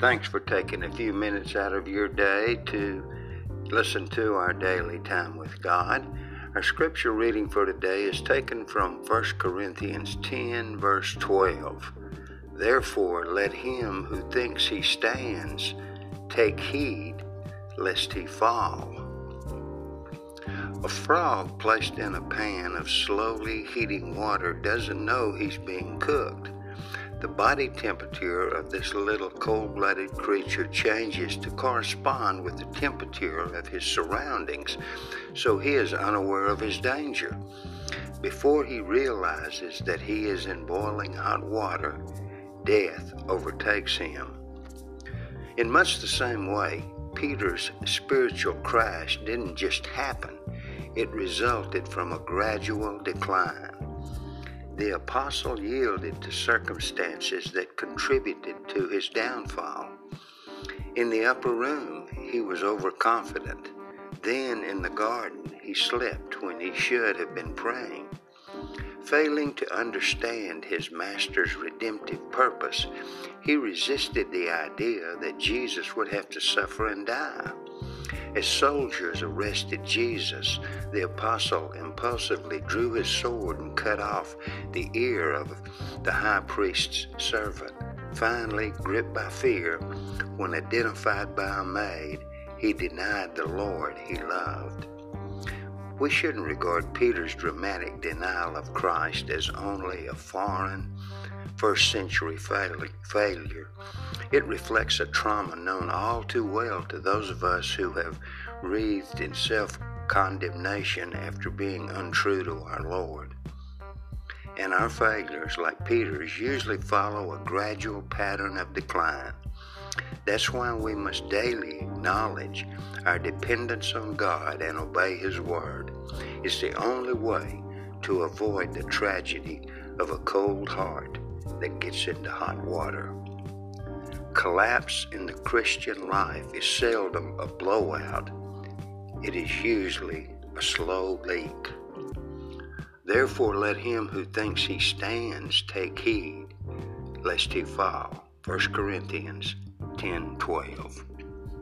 Thanks for taking a few minutes out of your day to listen to our daily time with God. Our scripture reading for today is taken from 1 Corinthians 10, verse 12. Therefore, let him who thinks he stands take heed lest he fall. A frog placed in a pan of slowly heating water doesn't know he's being cooked. The body temperature of this little cold blooded creature changes to correspond with the temperature of his surroundings, so he is unaware of his danger. Before he realizes that he is in boiling hot water, death overtakes him. In much the same way, Peter's spiritual crash didn't just happen, it resulted from a gradual decline. The apostle yielded to circumstances that contributed to his downfall. In the upper room, he was overconfident. Then in the garden, he slept when he should have been praying. Failing to understand his master's redemptive purpose, he resisted the idea that Jesus would have to suffer and die. As soldiers arrested Jesus, the apostle impulsively drew his sword and cut off the ear of the high priest's servant. Finally, gripped by fear, when identified by a maid, he denied the Lord he loved. We shouldn't regard Peter's dramatic denial of Christ as only a foreign, first century failure. It reflects a trauma known all too well to those of us who have wreathed in self condemnation after being untrue to our Lord. And our failures, like Peter's, usually follow a gradual pattern of decline. That's why we must daily acknowledge our dependence on God and obey His Word. It's the only way to avoid the tragedy of a cold heart that gets into hot water. Collapse in the Christian life is seldom a blowout, it is usually a slow leak. Therefore, let him who thinks he stands take heed lest he fall. 1 Corinthians 10 12.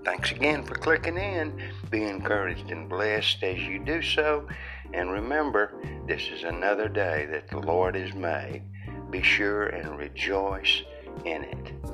Thanks again for clicking in. Be encouraged and blessed as you do so. And remember, this is another day that the Lord has made. Be sure and rejoice in it.